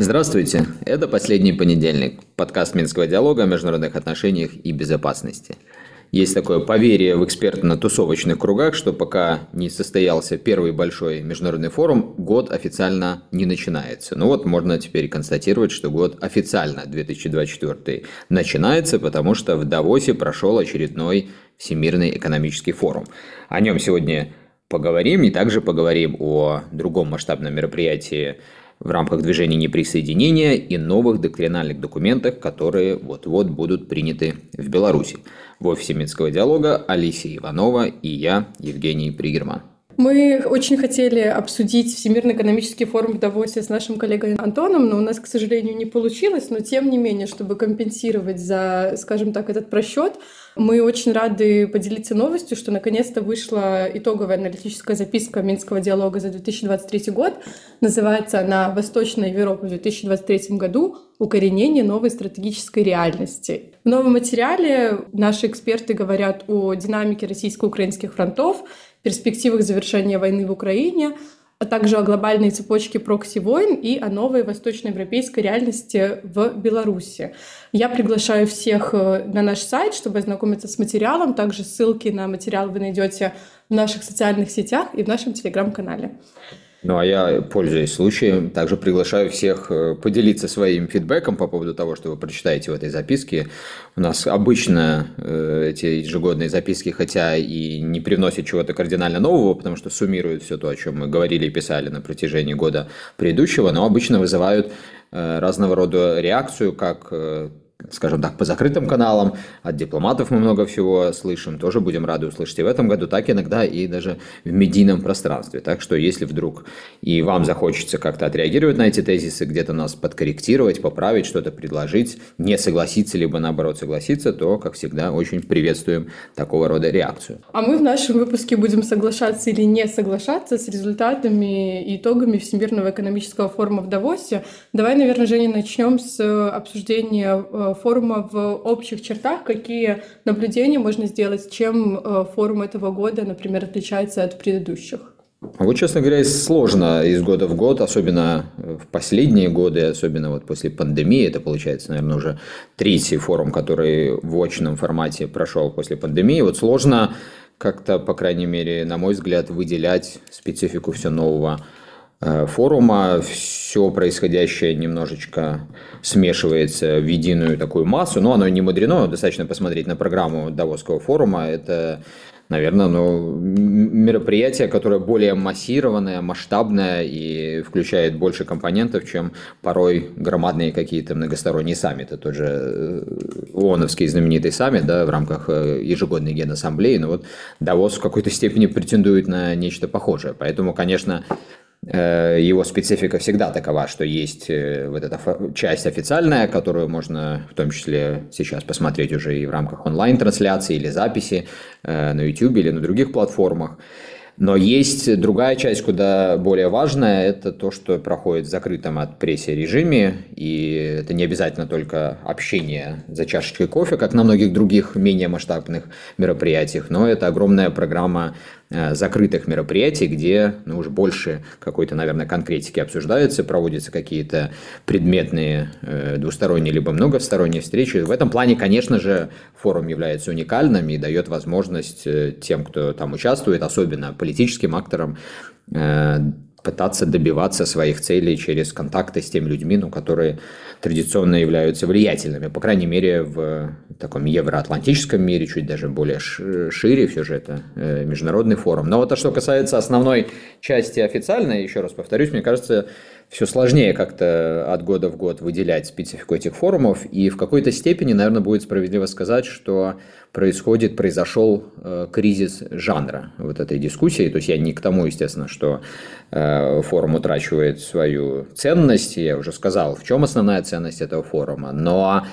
Здравствуйте, это «Последний понедельник», подкаст Минского диалога о международных отношениях и безопасности. Есть такое поверье в экспертно-тусовочных кругах, что пока не состоялся первый большой международный форум, год официально не начинается. Ну вот можно теперь констатировать, что год официально 2024 начинается, потому что в Давосе прошел очередной Всемирный экономический форум. О нем сегодня поговорим и также поговорим о другом масштабном мероприятии в рамках движения неприсоединения и новых доктринальных документах, которые вот-вот будут приняты в Беларуси. В офисе Минского диалога Алисия Иванова и я, Евгений Пригерман. Мы очень хотели обсудить Всемирный экономический форум в Давосе с нашим коллегой Антоном, но у нас, к сожалению, не получилось. Но тем не менее, чтобы компенсировать за, скажем так, этот просчет, мы очень рады поделиться новостью, что наконец-то вышла итоговая аналитическая записка Минского диалога за 2023 год. Называется она «Восточная Европа в 2023 году. Укоренение новой стратегической реальности». В новом материале наши эксперты говорят о динамике российско-украинских фронтов, перспективах завершения войны в Украине, а также о глобальной цепочке прокси-войн и о новой восточноевропейской реальности в Беларуси. Я приглашаю всех э, на наш сайт, чтобы ознакомиться с материалом. Также ссылки на материал вы найдете в наших социальных сетях и в нашем телеграм-канале. Ну, а я, пользуясь случаем, также приглашаю всех э, поделиться своим фидбэком по поводу того, что вы прочитаете в этой записке. У нас обычно э, эти ежегодные записки, хотя и не привносят чего-то кардинально нового, потому что суммируют все то, о чем мы говорили и писали на протяжении года предыдущего, но обычно вызывают э, разного рода реакцию, как скажем так, по закрытым каналам, от дипломатов мы много всего слышим, тоже будем рады услышать и в этом году, так иногда и даже в медийном пространстве. Так что если вдруг и вам захочется как-то отреагировать на эти тезисы, где-то нас подкорректировать, поправить, что-то предложить, не согласиться, либо наоборот согласиться, то, как всегда, очень приветствуем такого рода реакцию. А мы в нашем выпуске будем соглашаться или не соглашаться с результатами и итогами Всемирного экономического форума в Давосе. Давай, наверное, Женя, начнем с обсуждения э, форума в общих чертах, какие наблюдения можно сделать, чем э, форум этого года, например, отличается от предыдущих? Вот, честно говоря, сложно из года в год, особенно в последние годы, особенно вот после пандемии, это получается, наверное, уже третий форум, который в очном формате прошел после пандемии. Вот сложно как-то, по крайней мере, на мой взгляд, выделять специфику все нового Э, форума все происходящее немножечко смешивается в единую такую массу, но оно не мудрено, достаточно посмотреть на программу Давосского форума, это, наверное, ну, мероприятие, которое более массированное, масштабное и включает больше компонентов, чем порой громадные какие-то многосторонние саммиты. Тот же э, ООНовский знаменитый саммит да, в рамках э, ежегодной генассамблеи, но вот Давос в какой-то степени претендует на нечто похожее. Поэтому, конечно, Э, его специфика всегда такова, что есть э, вот эта часть официальная, которую можно в том числе сейчас посмотреть уже и в рамках онлайн-трансляции или записи э, на YouTube или на других платформах. Но есть другая часть, куда более важная, это то, что проходит в закрытом от прессе режиме, и это не обязательно только общение за чашечкой кофе, как на многих других менее масштабных мероприятиях, но это огромная программа Э, закрытых мероприятий, где ну, уже больше какой-то, наверное, конкретики обсуждаются, проводятся какие-то предметные э, двусторонние либо многосторонние встречи. В этом плане, конечно же, форум является уникальным и дает возможность э, тем, кто там участвует, особенно политическим акторам, пытаться добиваться своих целей через контакты с теми людьми, ну, которые традиционно являются влиятельными, по крайней мере, в таком евроатлантическом мире, чуть даже более шире, все же это э, международный форум. Но вот а что касается основной части официальной, еще раз повторюсь, мне кажется, все сложнее как-то от года в год выделять специфику этих форумов, и в какой-то степени, наверное, будет справедливо сказать, что происходит, произошел э, кризис жанра вот этой дискуссии. То есть я не к тому, естественно, что э, форум утрачивает свою ценность. Я уже сказал, в чем основная ценность этого форума. Но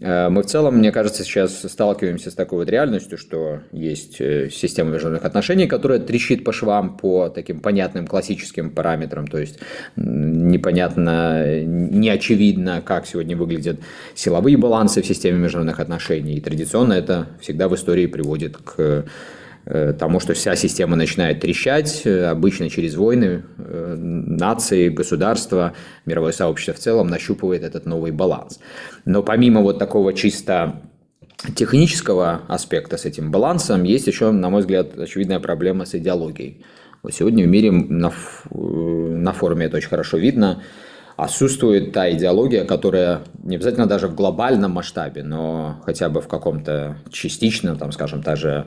мы в целом, мне кажется, сейчас сталкиваемся с такой вот реальностью, что есть э, система международных отношений, которая трещит по швам по таким понятным классическим параметрам, то есть непонятно, не очевидно, как сегодня выглядят силовые балансы в системе международных отношений. И традиционно это всегда в истории приводит к тому, что вся система начинает трещать, обычно через войны, нации, государства, мировое сообщество в целом нащупывает этот новый баланс. Но помимо вот такого чисто технического аспекта с этим балансом, есть еще, на мой взгляд, очевидная проблема с идеологией. Вот сегодня в мире на, на форуме это очень хорошо видно, отсутствует та идеология, которая не обязательно даже в глобальном масштабе, но хотя бы в каком-то частичном, там, скажем, та же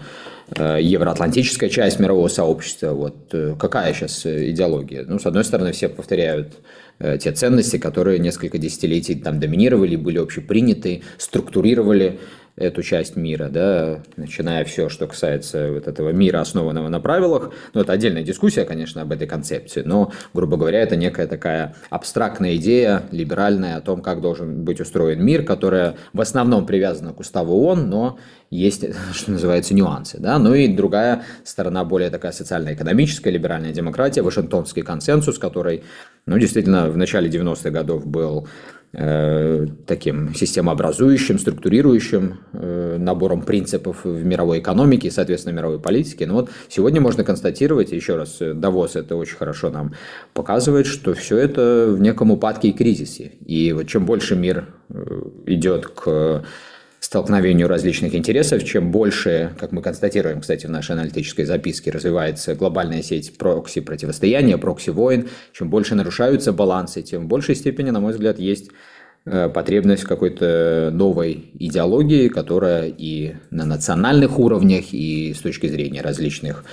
э, евроатлантическая часть мирового сообщества. Вот э, какая сейчас идеология? Ну, с одной стороны, все повторяют э, те ценности, которые несколько десятилетий там доминировали, были общеприняты, структурировали эту часть мира, да, начиная все, что касается вот этого мира, основанного на правилах. Ну, это отдельная дискуссия, конечно, об этой концепции, но, грубо говоря, это некая такая абстрактная идея, либеральная о том, как должен быть устроен мир, которая в основном привязана к уставу ООН, но есть, что называется, нюансы. Да? Ну и другая сторона, более такая социально-экономическая, либеральная демократия, Вашингтонский консенсус, который, ну, действительно, в начале 90-х годов был Э, таким системообразующим, структурирующим э, набором принципов в мировой экономике и, соответственно, мировой политике. Но вот сегодня можно констатировать, еще раз, Давос это очень хорошо нам показывает, что все это в неком упадке и кризисе. И вот чем больше мир э, идет к столкновению различных интересов. Чем больше, как мы констатируем, кстати, в нашей аналитической записке, развивается глобальная сеть прокси противостояния, прокси войн, чем больше нарушаются балансы, тем в большей степени, на мой взгляд, есть потребность в какой-то новой идеологии, которая и на национальных уровнях, и с точки зрения различных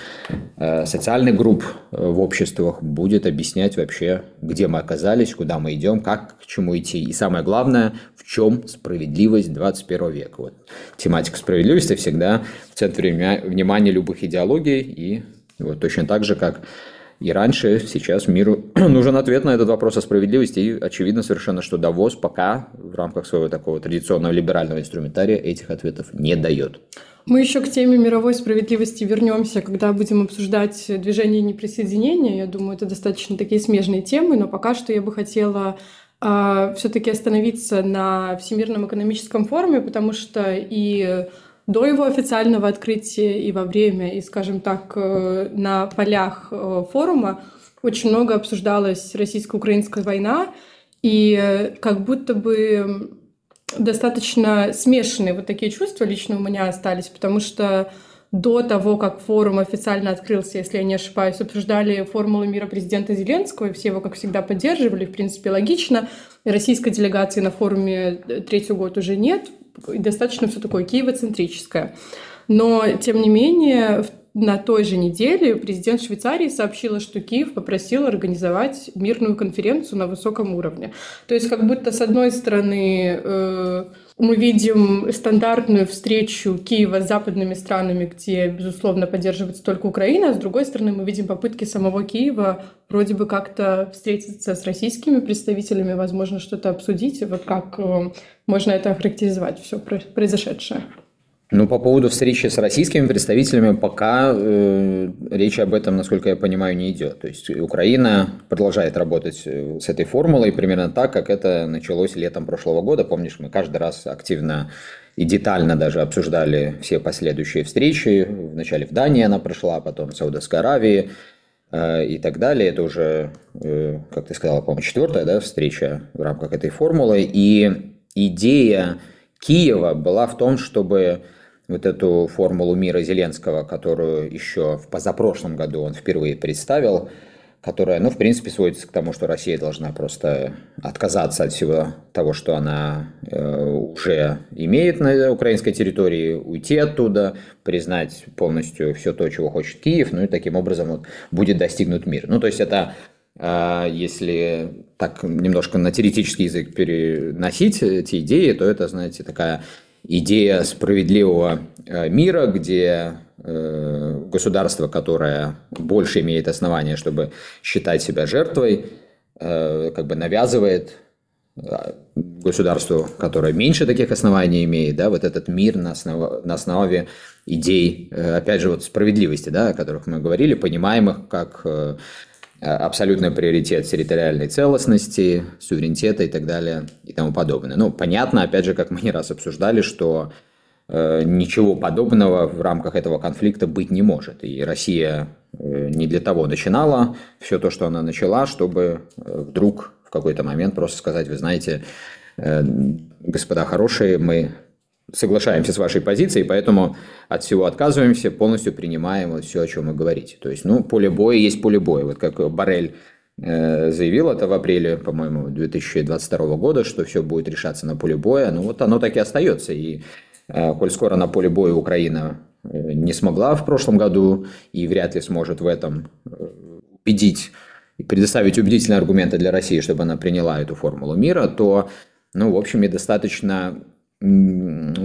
э, социальных групп э, в обществах будет объяснять вообще, где мы оказались, куда мы идем, как к чему идти. И самое главное, в чем справедливость 21 века. Вот. Тематика справедливости всегда в центре внимания любых идеологий, и вот точно так же, как и раньше, сейчас миру нужен ответ на этот вопрос о справедливости. И очевидно совершенно, что Давос пока в рамках своего такого традиционного либерального инструментария этих ответов не дает. Мы еще к теме мировой справедливости вернемся, когда будем обсуждать движение неприсоединения. Я думаю, это достаточно такие смежные темы, но пока что я бы хотела э, все-таки остановиться на Всемирном экономическом форуме, потому что и до его официального открытия и во время, и, скажем так, э, на полях э, форума очень много обсуждалась российско-украинская война, и э, как будто бы достаточно смешанные вот такие чувства лично у меня остались, потому что до того, как форум официально открылся, если я не ошибаюсь, обсуждали формулу мира президента Зеленского, и все его, как всегда, поддерживали, в принципе, логично. Российской делегации на форуме третий год уже нет, достаточно все такое киевоцентрическое. Но, тем не менее, на той же неделе президент Швейцарии сообщила, что Киев попросил организовать мирную конференцию на высоком уровне. То есть как будто с одной стороны э, мы видим стандартную встречу Киева с западными странами, где, безусловно, поддерживается только Украина, а с другой стороны мы видим попытки самого Киева вроде бы как-то встретиться с российскими представителями, возможно, что-то обсудить. Вот как э, можно это охарактеризовать, все произошедшее? Ну, по поводу встречи с российскими представителями пока э, речи об этом, насколько я понимаю, не идет. То есть Украина продолжает работать э, с этой формулой примерно так, как это началось летом прошлого года. Помнишь, мы каждый раз активно и детально даже обсуждали все последующие встречи. Вначале в Дании она прошла, потом в Саудовской Аравии э, и так далее. Это уже, э, как ты сказала, по-моему, четвертая да, встреча в рамках этой формулы. И идея Киева была в том, чтобы вот эту формулу мира Зеленского, которую еще в позапрошлом году он впервые представил, которая, ну, в принципе, сводится к тому, что Россия должна просто отказаться от всего того, что она э, уже имеет на украинской территории, уйти оттуда, признать полностью все то, чего хочет Киев, ну и таким образом вот будет достигнут мир. Ну, то есть это э, если так немножко на теоретический язык переносить эти идеи, то это, знаете, такая идея справедливого э, мира, где э, государство, которое больше имеет основания, чтобы считать себя жертвой, э, как бы навязывает государству, которое меньше таких оснований имеет, да, вот этот мир на, основ, на основе идей, опять же, вот справедливости, да, о которых мы говорили, понимаемых как абсолютный приоритет территориальной целостности, суверенитета и так далее и тому подобное. Ну, понятно, опять же, как мы не раз обсуждали, что ничего подобного в рамках этого конфликта быть не может. И Россия не для того начинала все то, что она начала, чтобы вдруг в какой-то момент просто сказать, вы знаете, господа хорошие, мы соглашаемся с вашей позицией, поэтому от всего отказываемся, полностью принимаем вот все, о чем вы говорите. То есть, ну, поле боя есть поле боя. Вот как Барель э, заявил это в апреле, по-моему, 2022 года, что все будет решаться на поле боя, ну вот оно так и остается. И э, коль скоро на поле боя Украина э, не смогла в прошлом году и вряд ли сможет в этом убедить и предоставить убедительные аргументы для России, чтобы она приняла эту формулу мира, то, ну, в общем, и достаточно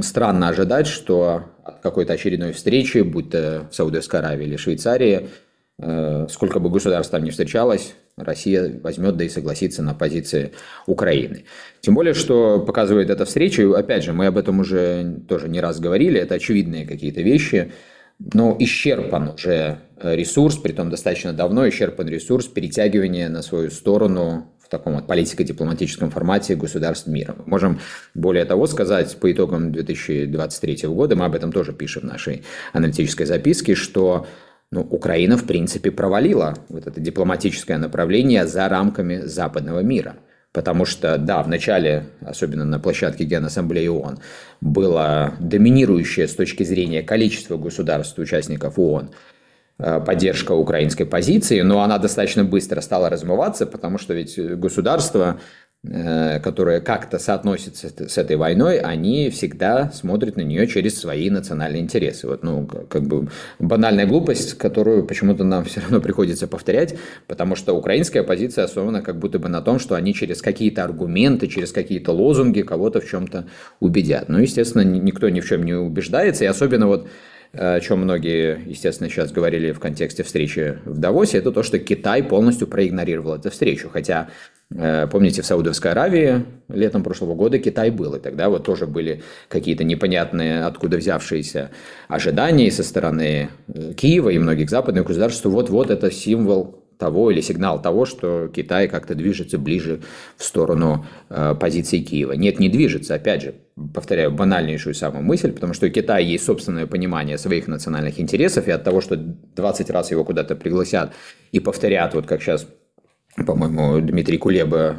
странно ожидать, что от какой-то очередной встречи, будь то в Саудовской Аравии или Швейцарии, э, сколько бы государств там ни встречалось, Россия возьмет да и согласится на позиции Украины. Тем более, что показывает эта встреча, опять же, мы об этом уже тоже не раз говорили, это очевидные какие-то вещи, но исчерпан уже ресурс, при том достаточно давно исчерпан ресурс перетягивания на свою сторону в таком вот политико-дипломатическом формате государств мира. Мы можем более того сказать по итогам 2023 года, мы об этом тоже пишем в нашей аналитической записке, что ну, Украина, в принципе, провалила вот это дипломатическое направление за рамками западного мира. Потому что, да, в начале, особенно на площадке Генассамблеи ООН, было доминирующее с точки зрения количества государств, участников ООН, поддержка украинской позиции, но она достаточно быстро стала размываться, потому что ведь государства, э, которые как-то соотносятся с этой войной, они всегда смотрят на нее через свои национальные интересы. Вот, ну, как бы банальная глупость, которую почему-то нам все равно приходится повторять, потому что украинская позиция основана как будто бы на том, что они через какие-то аргументы, через какие-то лозунги кого-то в чем-то убедят. Ну, естественно, никто ни в чем не убеждается, и особенно вот о чем многие, естественно, сейчас говорили в контексте встречи в Давосе, это то, что Китай полностью проигнорировал эту встречу. Хотя, э, помните, в Саудовской Аравии летом прошлого года Китай был, и тогда вот тоже были какие-то непонятные, откуда взявшиеся ожидания со стороны э, Киева и многих западных государств, что вот-вот это символ того или сигнал того, что Китай как-то движется ближе в сторону э, позиции Киева. Нет, не движется. Опять же, повторяю, банальнейшую самую мысль, потому что у Китая есть собственное понимание своих национальных интересов, и от того, что 20 раз его куда-то пригласят и повторят, вот как сейчас, по-моему, Дмитрий Кулеба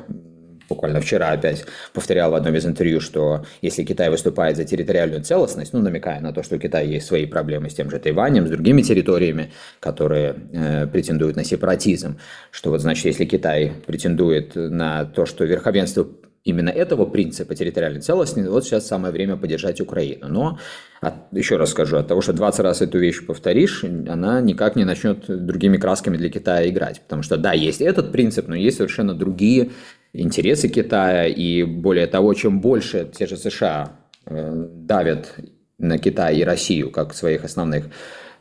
буквально вчера опять повторял в одном из интервью, что если Китай выступает за территориальную целостность, ну, намекая на то, что у Китая есть свои проблемы с тем же Тайванем, с другими территориями, которые э, претендуют на сепаратизм, что вот значит, если Китай претендует на то, что верховенство именно этого принципа территориальной целостности, вот сейчас самое время поддержать Украину. Но, от, еще раз скажу, от того, что 20 раз эту вещь повторишь, она никак не начнет другими красками для Китая играть. Потому что, да, есть этот принцип, но есть совершенно другие интересы Китая, и более того, чем больше те же США э, давят на Китай и Россию как своих основных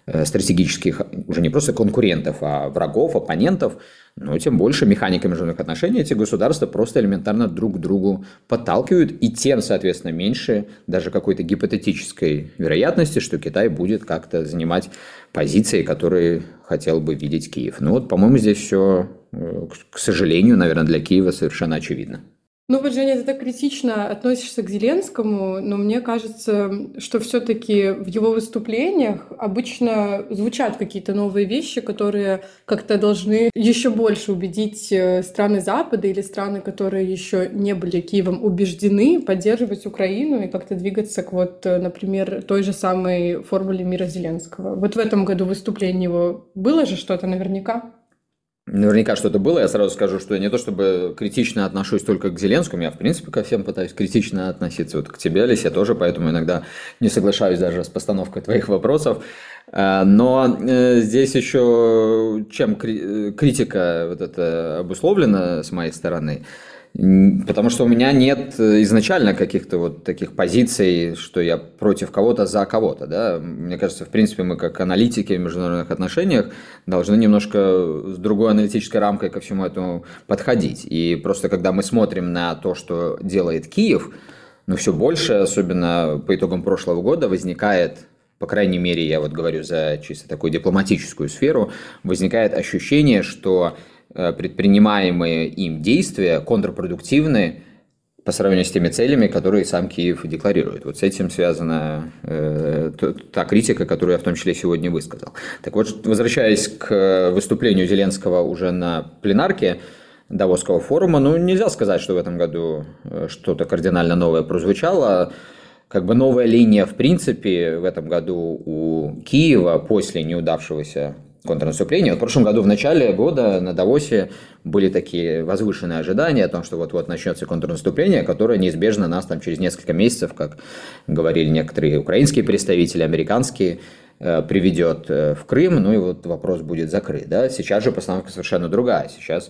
э, стратегических, уже не просто конкурентов, а врагов, оппонентов, но тем больше механика международных отношений эти государства просто элементарно друг к другу подталкивают, и тем, соответственно, меньше даже какой-то гипотетической вероятности, что Китай будет как-то занимать позиции, которые хотел бы видеть Киев. Ну вот, по-моему, здесь все, к сожалению, наверное, для Киева совершенно очевидно. Ну вот, Женя, ты так критично относишься к Зеленскому, но мне кажется, что все таки в его выступлениях обычно звучат какие-то новые вещи, которые как-то должны еще больше убедить э, страны Запада или страны, которые еще не были Киевом убеждены, поддерживать Украину и как-то двигаться к вот, э, например, той же самой формуле мира Зеленского. Вот в этом году выступление его было же что-то наверняка? Наверняка что-то было. Я сразу скажу, что я не то чтобы критично отношусь только к Зеленскому, я в принципе ко всем пытаюсь критично относиться. Вот к тебе, Алисе, тоже, поэтому иногда не соглашаюсь даже с постановкой твоих вопросов. А, но э, здесь еще чем э, критика вот это обусловлена с моей стороны – Потому что у меня нет э, изначально каких-то вот таких позиций, что я против кого-то за кого-то. Да? Мне кажется, в принципе, мы как аналитики в международных отношениях должны немножко с другой аналитической рамкой ко всему этому подходить. И просто когда мы смотрим на то, что делает Киев, ну все больше, особенно по итогам прошлого года, возникает по крайней мере, я вот говорю за чисто такую дипломатическую сферу, возникает ощущение, что предпринимаемые им действия контрпродуктивны по сравнению с теми целями, которые сам Киев декларирует. Вот с этим связана э, та критика, которую я в том числе сегодня высказал. Так вот, возвращаясь к выступлению Зеленского уже на пленарке, Давосского форума. Ну, нельзя сказать, что в этом году э, что-то кардинально новое прозвучало. Как бы новая линия, в принципе, в этом году у Киева после неудавшегося контрнаступления. В прошлом году, в начале года на Давосе были такие возвышенные ожидания о том, что вот-вот начнется контрнаступление, которое неизбежно нас там через несколько месяцев, как говорили некоторые украинские представители, американские, Э, приведет э, в Крым, ну и вот вопрос будет закрыт. Да? Сейчас же постановка совершенно другая. Сейчас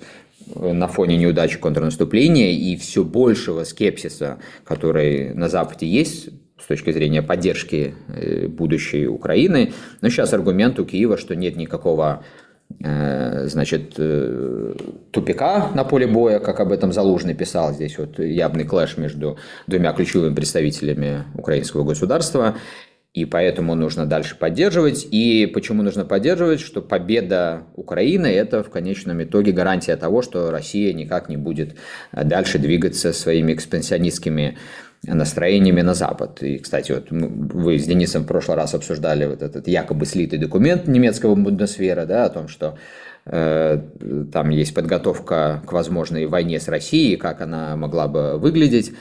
э, на фоне неудачи контрнаступления и все большего скепсиса, который на Западе есть с точки зрения поддержки будущей Украины, но сейчас аргумент у Киева, что нет никакого значит, тупика на поле боя, как об этом Залужный писал. Здесь вот явный клэш между двумя ключевыми представителями украинского государства и поэтому нужно дальше поддерживать. И почему нужно поддерживать? Что победа Украины – это в конечном итоге гарантия того, что Россия никак не будет дальше двигаться своими экспансионистскими настроениями на Запад. И, кстати, вот вы с Денисом в прошлый раз обсуждали вот этот якобы слитый документ немецкого Бундесвера, да, о том, что э, там есть подготовка к возможной войне с Россией, как она могла бы выглядеть.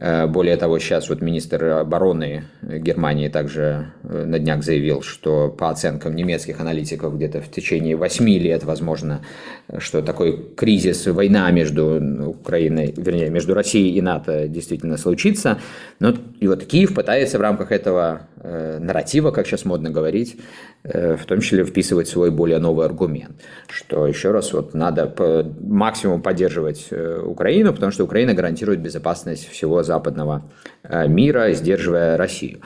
Э, более того, сейчас вот министр обороны Германии также э, на днях заявил, что по оценкам немецких аналитиков где-то в течение 8 лет возможно, что такой кризис, война между Украиной, вернее, между Россией и НАТО действительно случится. Но и вот Киев пытается в рамках этого э, нарратива, как сейчас модно говорить, Э, в том числе вписывать свой более новый аргумент, что еще раз вот надо по максимум поддерживать э, Украину, потому что Украина гарантирует безопасность всего западного э, мира, сдерживая Россию.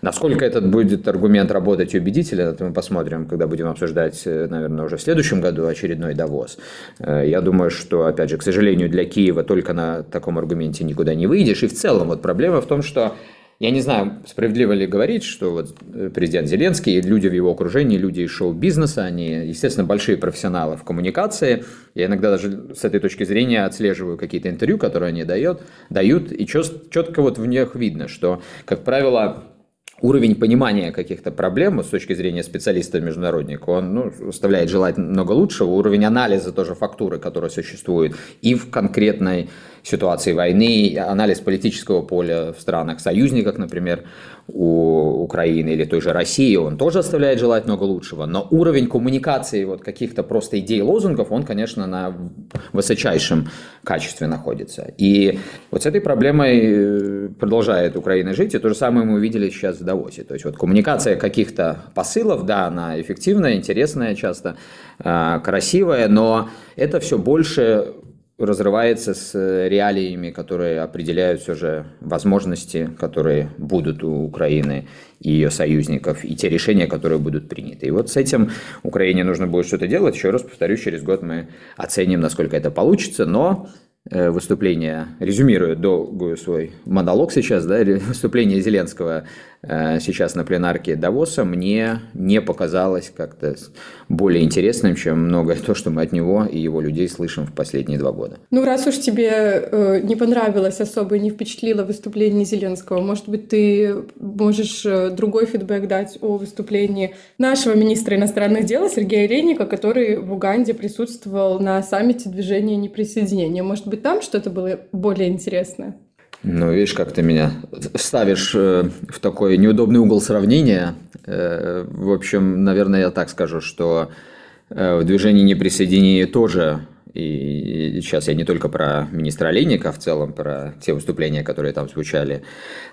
Насколько этот будет аргумент работать убедительно, это мы посмотрим, когда будем обсуждать, наверное, уже в следующем году очередной довоз. Я думаю, что, опять же, к сожалению, для Киева только на таком аргументе никуда не выйдешь. И в целом вот проблема в том, что я не знаю, справедливо ли говорить, что вот э, президент Зеленский и люди в его окружении, люди из шоу-бизнеса, они, естественно, большие профессионалы в коммуникации. Я иногда даже с этой точки зрения отслеживаю какие-то интервью, которые они дают, дают и четко вот в них видно, что, как правило, уровень понимания каких-то проблем с точки зрения специалиста-международника, он ну, оставляет желать много лучшего. Уровень анализа тоже фактуры, которые существуют и в конкретной ситуации войны, анализ политического поля в странах союзниках, например, у Украины или той же России, он тоже оставляет желать много лучшего, но уровень коммуникации вот каких-то просто идей, лозунгов, он, конечно, на высочайшем качестве находится. И вот с этой проблемой э, продолжает Украина жить, и то же самое мы увидели сейчас в Давосе. То есть вот коммуникация каких-то посылов, да, она эффективная, интересная часто, э, красивая, но это все больше разрывается с реалиями, которые определяют все же возможности, которые будут у Украины и ее союзников, и те решения, которые будут приняты. И вот с этим Украине нужно будет что-то делать. Еще раз повторюсь, через год мы оценим, насколько это получится, но Э, выступление, резюмируя долгую свой монолог сейчас, да, выступление Зеленского сейчас на пленарке Давоса мне не показалось как-то более интересным, чем многое то, что мы от него и его людей слышим в последние два года. Ну, раз уж тебе э, не понравилось особо, не впечатлило выступление Зеленского, может быть, ты можешь другой фидбэк дать о выступлении нашего министра иностранных дел Сергея Рейника, который в Уганде присутствовал на саммите движения неприсоединения. Может быть, там что-то было более интересное? Ну, видишь, как ты меня ставишь э, в такой неудобный угол сравнения. Э, в общем, наверное, я так скажу, что э, в движении неприсоединения тоже и сейчас я не только про министра Олейника, в целом про те выступления, которые там звучали,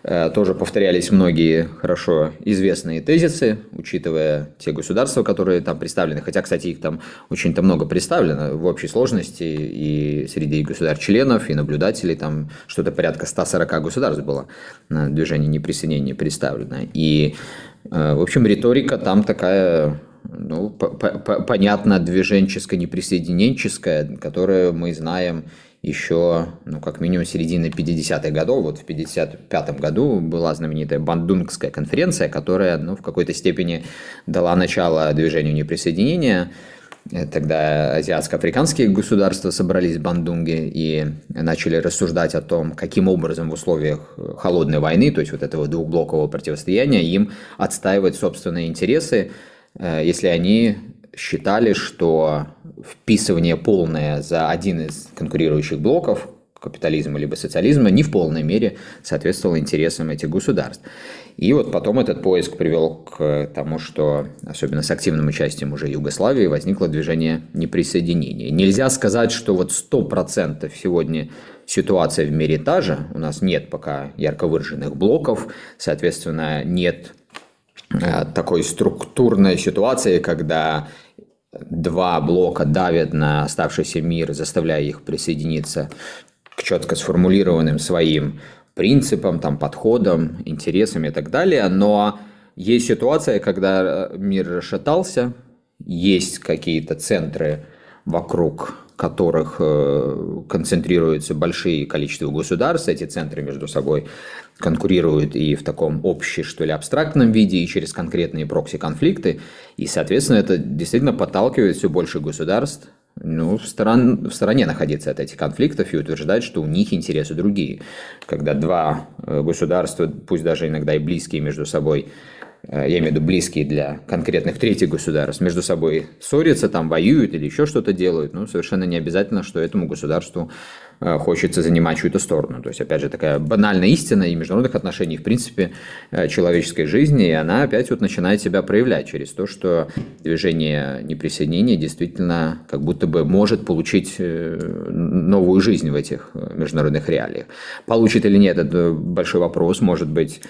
э, тоже повторялись многие хорошо известные тезисы, учитывая те государства, которые там представлены. Хотя, кстати, их там очень-то много представлено в общей сложности и среди государств-членов, и наблюдателей. Там что-то порядка 140 государств было на движении неприсоединения представлено. И, э, в общем, риторика там такая ну, понятно, движенческое, неприсоединенческое, которое мы знаем еще, ну, как минимум, середины 50-х годов. Вот в 55-м году была знаменитая Бандунгская конференция, которая, ну, в какой-то степени дала начало движению неприсоединения. Тогда азиатско-африканские государства собрались в Бандунге и начали рассуждать о том, каким образом в условиях холодной войны, то есть вот этого двухблокового противостояния, им отстаивать собственные интересы, э, если они считали, что вписывание полное за один из конкурирующих блоков капитализма либо социализма не в полной мере соответствовало интересам этих государств. И вот потом этот поиск привел к тому, что, особенно с активным участием уже Югославии, возникло движение неприсоединения. Нельзя сказать, что вот 100% сегодня ситуация в мире та же. У нас нет пока ярко выраженных блоков, соответственно, нет э, такой структурной ситуации, когда два блока давят на оставшийся мир, заставляя их присоединиться к четко сформулированным своим принципам, там, подходам, интересам и так далее. Но есть ситуация, когда мир расшатался, есть какие-то центры, вокруг которых э, концентрируется большие количество государств, эти центры между собой конкурируют и в таком общем, что ли, абстрактном виде, и через конкретные прокси-конфликты, и, соответственно, это действительно подталкивает все больше государств ну, в, сторон, в стороне находиться от этих конфликтов и утверждать, что у них интересы другие. Когда два э, государства, пусть даже иногда и близкие между собой, я имею в виду близкие для конкретных третьих государств, между собой ссорятся, там воюют или еще что-то делают, ну, совершенно не обязательно, что этому государству Э, хочется занимать чью-то сторону. То есть, опять же, такая банальная истина и международных отношений, в принципе, э, человеческой жизни, и она опять вот начинает себя проявлять через то, что движение неприсоединения действительно как будто бы может получить э, новую жизнь в этих международных реалиях. Получит или нет, это большой вопрос. Может быть,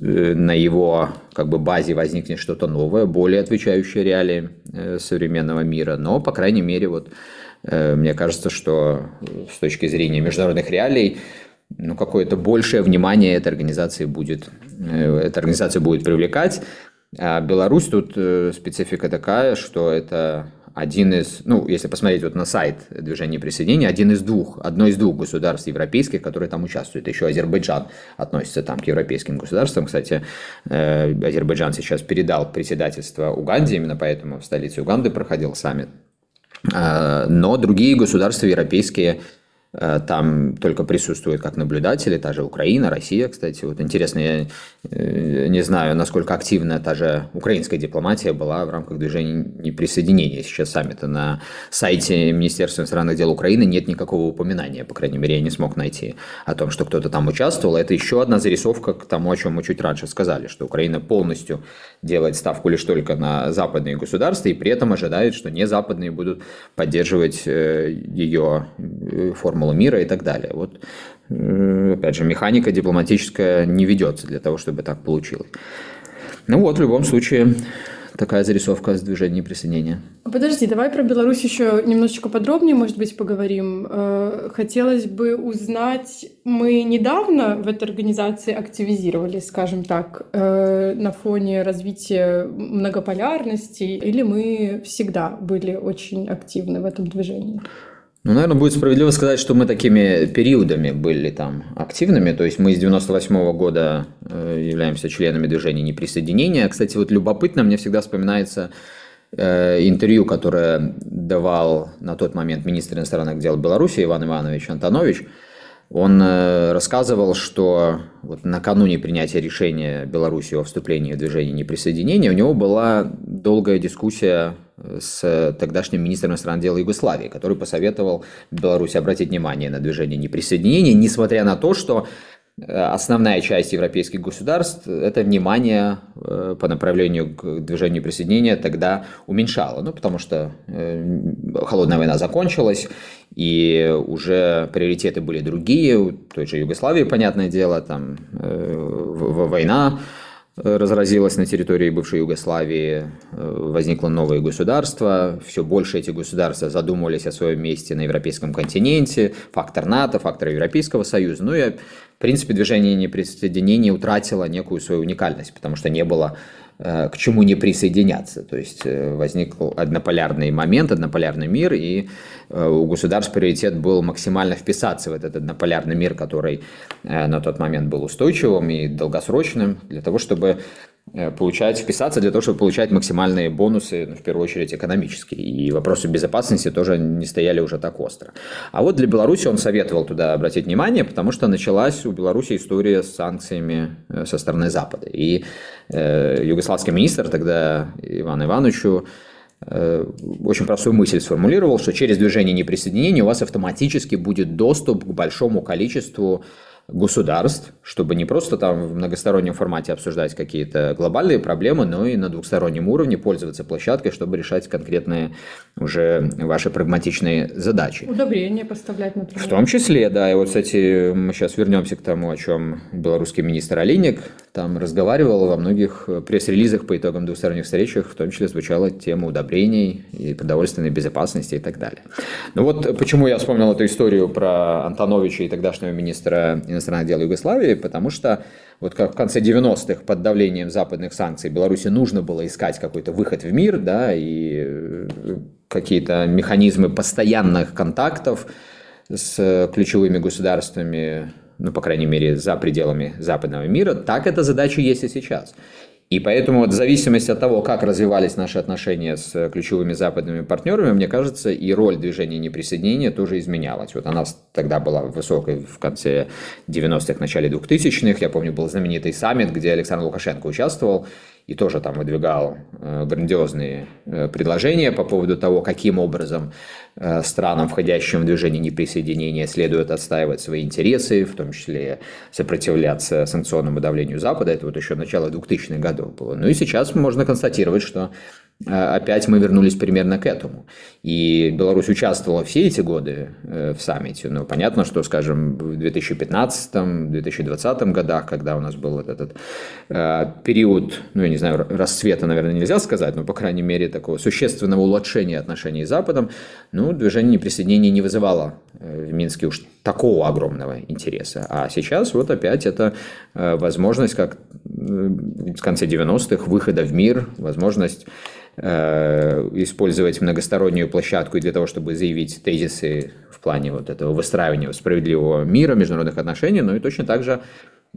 на его как бы базе возникнет что-то новое, более отвечающее реалиям современного мира. Но, по крайней мере, вот Э, мне кажется, что с точки зрения международных реалий, ну, какое-то большее внимание этой организации будет, э, эта организация будет привлекать. А Беларусь тут э, специфика такая, что это один из, ну, если посмотреть вот на сайт движения присоединения, один из двух, одно из двух государств европейских, которые там участвуют. Еще Азербайджан относится там к европейским государствам. Кстати, Азербайджан сейчас передал председательство Уганде, именно поэтому в столице Уганды проходил саммит но другие государства европейские там только присутствуют как наблюдатели, та же Украина, Россия, кстати. Вот интересно, я э, не знаю, насколько активна та же украинская дипломатия была в рамках движения неприсоединения сейчас саммита. На сайте Министерства иностранных дел Украины нет никакого упоминания, по крайней мере, я не смог найти о том, что кто-то там участвовал. Это еще одна зарисовка к тому, о чем мы чуть раньше сказали, что Украина полностью делает ставку лишь только на западные государства и при этом ожидает, что не западные будут поддерживать э, ее форму формулу мира и так далее. Вот, опять же, механика дипломатическая не ведется для того, чтобы так получилось. Ну вот, в любом случае, такая зарисовка с движением присоединения. Подожди, давай про Беларусь еще немножечко подробнее, может быть, поговорим. Э, хотелось бы узнать, мы недавно в этой организации активизировались, скажем так, э, на фоне развития многополярности, или мы всегда были очень активны в этом движении? Ну, наверное, будет справедливо сказать, что мы такими периодами были там активными. То есть мы с 98 -го года э, являемся членами движения неприсоединения. Кстати, вот любопытно, мне всегда вспоминается э, интервью, которое давал на тот момент министр иностранных дел Беларуси Иван Иванович Антонович. Он э, рассказывал, что вот накануне принятия решения Беларуси о вступлении в движение неприсоединения у него была долгая дискуссия с тогдашним министром иностранных дел Югославии, который посоветовал Беларуси обратить внимание на движение неприсоединения, несмотря на то, что э, основная часть европейских государств это внимание э, по направлению к движению присоединения тогда уменьшало, ну, потому что э, холодная война закончилась, и уже приоритеты были другие, у той же Югославии, понятное дело, там война разразилась на территории бывшей Югославии, э, возникло новое государство, все больше эти государства задумывались о своем месте на европейском континенте, фактор НАТО, фактор Европейского Союза. Ну и, в принципе, движение неприсоединения утратило некую свою уникальность, потому что не было Э, к чему не присоединяться. То есть э, возник однополярный момент, однополярный мир, и э, у государств приоритет был максимально вписаться в этот однополярный мир, который на тот момент был устойчивым и долгосрочным, для того, чтобы Э, получать, вписаться для того, чтобы получать максимальные бонусы, ну, в первую очередь экономические. И вопросы безопасности тоже не стояли уже так остро. А вот для Беларуси он советовал туда обратить внимание, потому что началась у Беларуси история с санкциями э, со стороны Запада. И э, югославский министр тогда Иван Ивановичу э, очень простую мысль сформулировал, что через движение неприсоединения у вас автоматически будет доступ к большому количеству государств, чтобы не просто там в многостороннем формате обсуждать какие-то глобальные проблемы, но и на двухстороннем уровне пользоваться площадкой, чтобы решать конкретные уже ваши прагматичные задачи. Удобрения поставлять, например. В том числе, да. И вот, кстати, мы сейчас вернемся к тому, о чем белорусский министр Олейник там разговаривал во многих пресс-релизах по итогам двухсторонних встреч, в том числе звучала тема удобрений и продовольственной безопасности и так далее. Ну вот почему я вспомнил эту историю про Антоновича и тогдашнего министра иностранных дел Югославии, потому что вот как в конце 90-х под давлением западных санкций Беларуси нужно было искать какой-то выход в мир, да, и э, какие-то механизмы постоянных контактов с ключевыми государствами, ну, по крайней мере, за пределами западного мира, так эта задача есть и сейчас. И поэтому в зависимости от того, как развивались наши отношения с ключевыми западными партнерами, мне кажется, и роль движения неприсоединения тоже изменялась. Вот она тогда была высокой в конце 90-х, начале 2000-х. Я помню, был знаменитый саммит, где Александр Лукашенко участвовал и тоже там выдвигал э, грандиозные э, предложения по поводу того, каким образом э, странам, входящим в движение неприсоединения, следует отстаивать свои интересы, в том числе сопротивляться санкционному давлению Запада. Это вот еще начало 2000-х годов было. Ну и сейчас можно констатировать, что опять мы вернулись примерно к этому. И Беларусь участвовала все эти годы э, в саммите. Но понятно, что, скажем, в 2015-2020 годах, когда у нас был вот этот э, период, ну, я не знаю, расцвета, наверное, нельзя сказать, но, по крайней мере, такого существенного улучшения отношений с Западом, ну, движение неприсоединения не вызывало э, в Минске уж такого огромного интереса. А сейчас вот опять это возможность, как в конце 90-х, выхода в мир, возможность использовать многостороннюю площадку для того, чтобы заявить тезисы в плане вот этого выстраивания справедливого мира, международных отношений, но и точно так же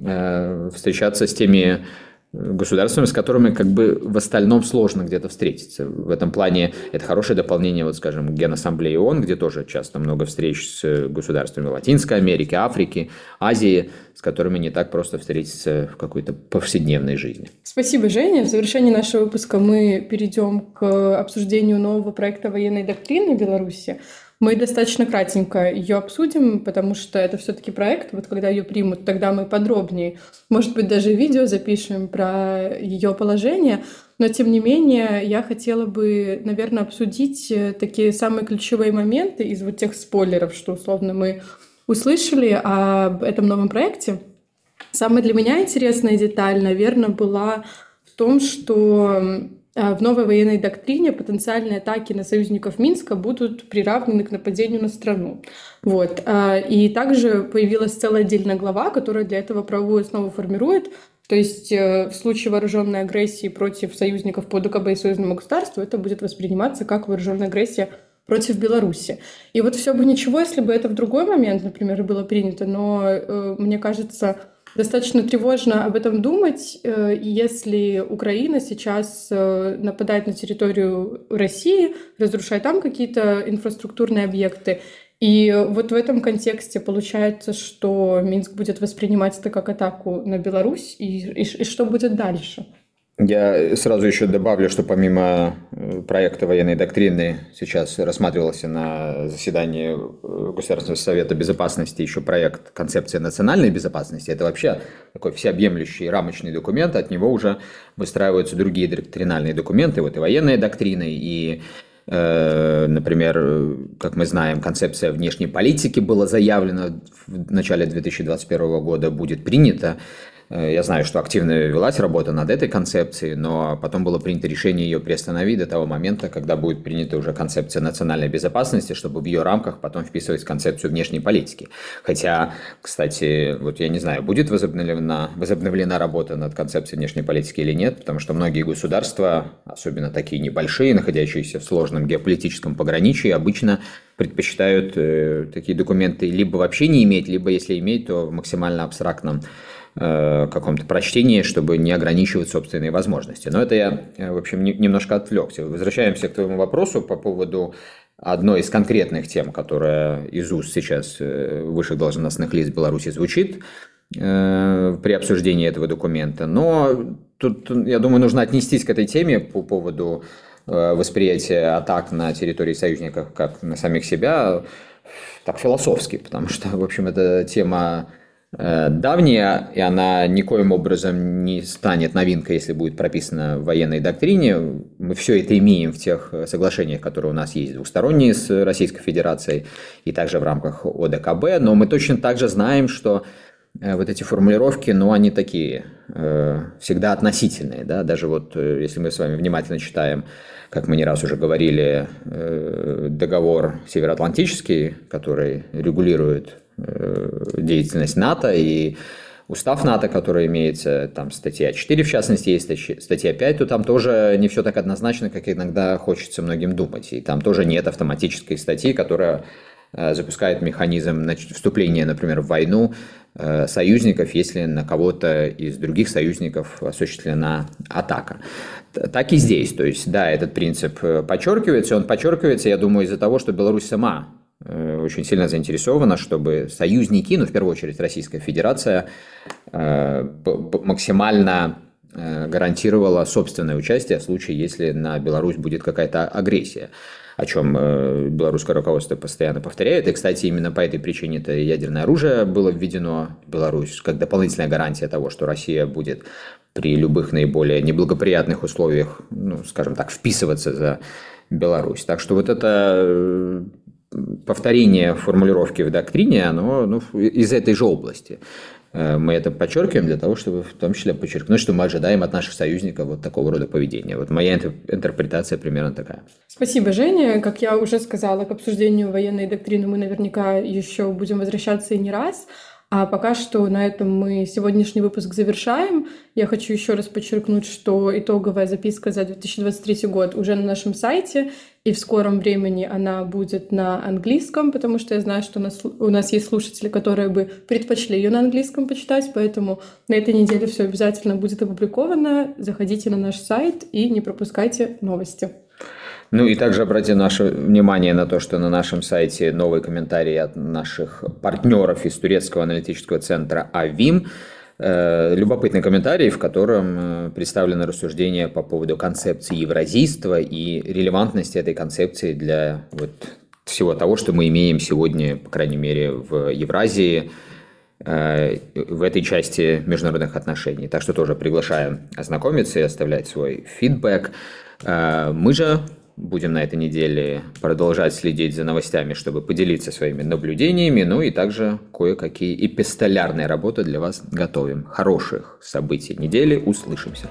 э, встречаться с теми государствами, с которыми как бы в остальном сложно где-то встретиться. В этом плане это хорошее дополнение, вот скажем, к Генассамблее ООН, где тоже часто много встреч с государствами Латинской Америки, Африки, Азии, с которыми не так просто встретиться в какой-то повседневной жизни. Спасибо, Женя. В завершении нашего выпуска мы перейдем к обсуждению нового проекта военной доктрины Беларуси. Мы достаточно кратенько ее обсудим, потому что это все-таки проект. Вот когда ее примут, тогда мы подробнее, может быть, даже видео запишем про ее положение. Но, тем не менее, я хотела бы, наверное, обсудить э, такие самые ключевые моменты из вот тех спойлеров, что, условно, мы услышали об этом новом проекте. Самая для меня интересная деталь, наверное, была в том, что в новой военной доктрине потенциальные атаки на союзников Минска будут приравнены к нападению на страну. Вот. А, и также появилась целая отдельная глава, которая для этого правовую основу формирует. То есть э, в случае вооруженной агрессии против союзников по ДКБ и союзному государству это будет восприниматься как вооруженная агрессия против Беларуси. И вот все бы ничего, если бы это в другой момент, например, было принято, но э, мне кажется, Достаточно тревожно об этом думать, э, если Украина сейчас э, нападает на территорию России, разрушает там какие-то инфраструктурные объекты. И вот в этом контексте получается, что Минск будет воспринимать это как атаку на Беларусь, и, и, и что будет дальше? Я сразу еще добавлю, что помимо э, проекта военной доктрины сейчас рассматривался на заседании э, Государственного совета безопасности еще проект концепции национальной безопасности. Это вообще такой всеобъемлющий рамочный документ, от него уже выстраиваются другие доктринальные документы, вот и военные доктрины, и э, Например, как мы знаем, концепция внешней политики была заявлена в начале 2021 года, будет принята. Э, я знаю, что активно велась работа над этой концепцией, но потом было принято решение ее приостановить до того момента, когда будет принята уже концепция национальной безопасности, чтобы в ее рамках потом вписывать концепцию внешней политики. Хотя, кстати, вот я не знаю, будет возобновлена, возобновлена работа над концепцией внешней политики или нет, потому что многие государства, особенно такие небольшие, находящиеся в сложном геополитическом пограничии, обычно предпочитают э, такие документы либо вообще не иметь, либо если иметь, то в максимально абстрактном э, каком-то прочтении, чтобы не ограничивать собственные возможности. Но это я, э, в общем, немножко отвлекся. Возвращаемся к твоему вопросу по поводу одной из конкретных тем, которая из уст сейчас высших должностных лиц Беларуси звучит при обсуждении этого документа. Но тут, я думаю, нужно отнестись к этой теме по поводу восприятия атак на территории союзников как на самих себя так философски, потому что, в общем, эта тема э, давняя, и она никоим образом не станет новинкой, если будет прописана в военной доктрине. Мы все это имеем в тех соглашениях, которые у нас есть двусторонние с Российской Федерацией и также в рамках ОДКБ, но мы точно также знаем, что э, вот эти формулировки, ну, они такие, э, всегда относительные, да, даже вот если мы с вами внимательно читаем как мы не раз уже говорили, э, договор Североатлантический, который регулирует э, деятельность НАТО и устав НАТО, который имеется, там статья 4 в частности, есть статья 5, то там тоже не все так однозначно, как иногда хочется многим думать. И там тоже нет автоматической статьи, которая э, запускает механизм вступления, например, в войну союзников, если на кого-то из других союзников осуществлена атака. Так и здесь. То есть, да, этот принцип э, подчеркивается. Он подчеркивается, я думаю, из-за того, что Беларусь сама э, очень сильно заинтересована, чтобы союзники, ну, в первую очередь Российская Федерация, э, максимально гарантировала собственное участие в случае, если на Беларусь будет какая-то агрессия о чем белорусское руководство постоянно повторяет. И, кстати, именно по этой причине это ядерное оружие было введено в Беларусь как дополнительная гарантия того, что Россия будет при любых наиболее неблагоприятных условиях, ну, скажем так, вписываться за Беларусь. Так что вот это э, повторение формулировки в доктрине, оно ну, из этой же области. Э, мы это подчеркиваем для того, чтобы в том числе подчеркнуть, что мы ожидаем от наших союзников вот такого рода поведения. Вот моя интерпретация примерно такая. Спасибо, Женя. Как я уже сказала, к обсуждению военной доктрины мы наверняка еще будем возвращаться и не раз. А пока что на этом мы сегодняшний выпуск завершаем. Я хочу еще раз подчеркнуть, что итоговая записка за 2023 год уже на нашем сайте, и в скором времени она будет на английском, потому что я знаю, что у нас, у нас есть слушатели, которые бы предпочли ее на английском почитать, поэтому на этой неделе все обязательно будет опубликовано. Заходите на наш сайт и не пропускайте новости. Ну и также обратите наше внимание на то, что на нашем сайте новые комментарии от наших партнеров из турецкого аналитического центра АВИМ. Э, любопытный комментарий, в котором э, представлены рассуждения по поводу концепции евразийства и релевантности этой концепции для вот всего того, что мы имеем сегодня, по крайней мере, в Евразии, э, в этой части международных отношений. Так что тоже приглашаем ознакомиться и оставлять свой фидбэк. Мы же Будем на этой неделе продолжать следить за новостями, чтобы поделиться своими наблюдениями, ну и также кое-какие эпистолярные работы для вас готовим. Хороших событий недели. Услышимся.